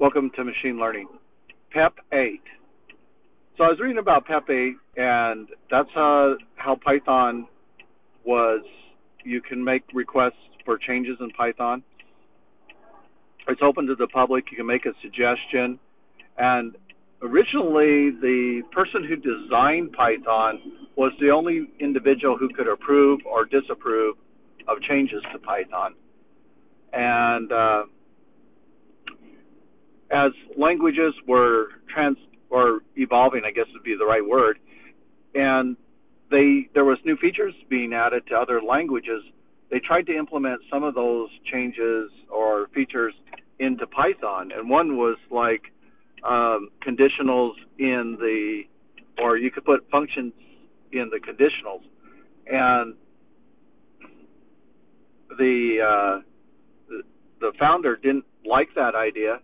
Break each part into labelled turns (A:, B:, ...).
A: Welcome to machine learning. PEP 8. So I was reading about PEP 8, and that's uh, how Python was. You can make requests for changes in Python. It's open to the public. You can make a suggestion. And originally, the person who designed Python was the only individual who could approve or disapprove of changes to Python. And uh, as languages were trans or evolving, I guess would be the right word, and they there was new features being added to other languages. They tried to implement some of those changes or features into Python, and one was like um, conditionals in the, or you could put functions in the conditionals, and the uh, the founder didn't like that idea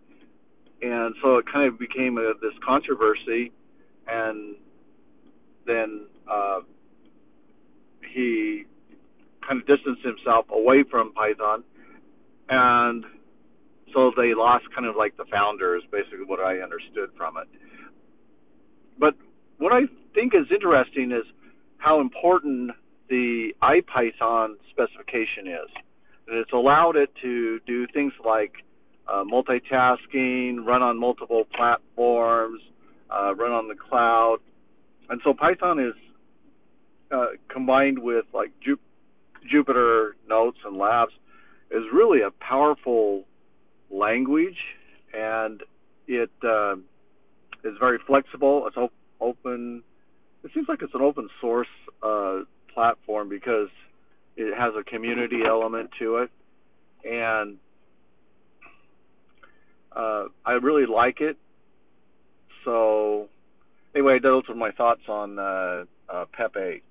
A: and so it kind of became a, this controversy, and then uh, he kind of distanced himself away from Python, and so they lost kind of like the founders, basically what I understood from it. But what I think is interesting is how important the IPython specification is. And it's allowed it to do things like uh, multitasking, run on multiple platforms, uh, run on the cloud, and so Python is uh, combined with like Ju- Jupyter Notes and Labs is really a powerful language, and it uh, is very flexible. It's op- open. It seems like it's an open source uh, platform because it has a community element to it, and uh, I really like it. So anyway, those are my thoughts on uh, uh, PEP 8.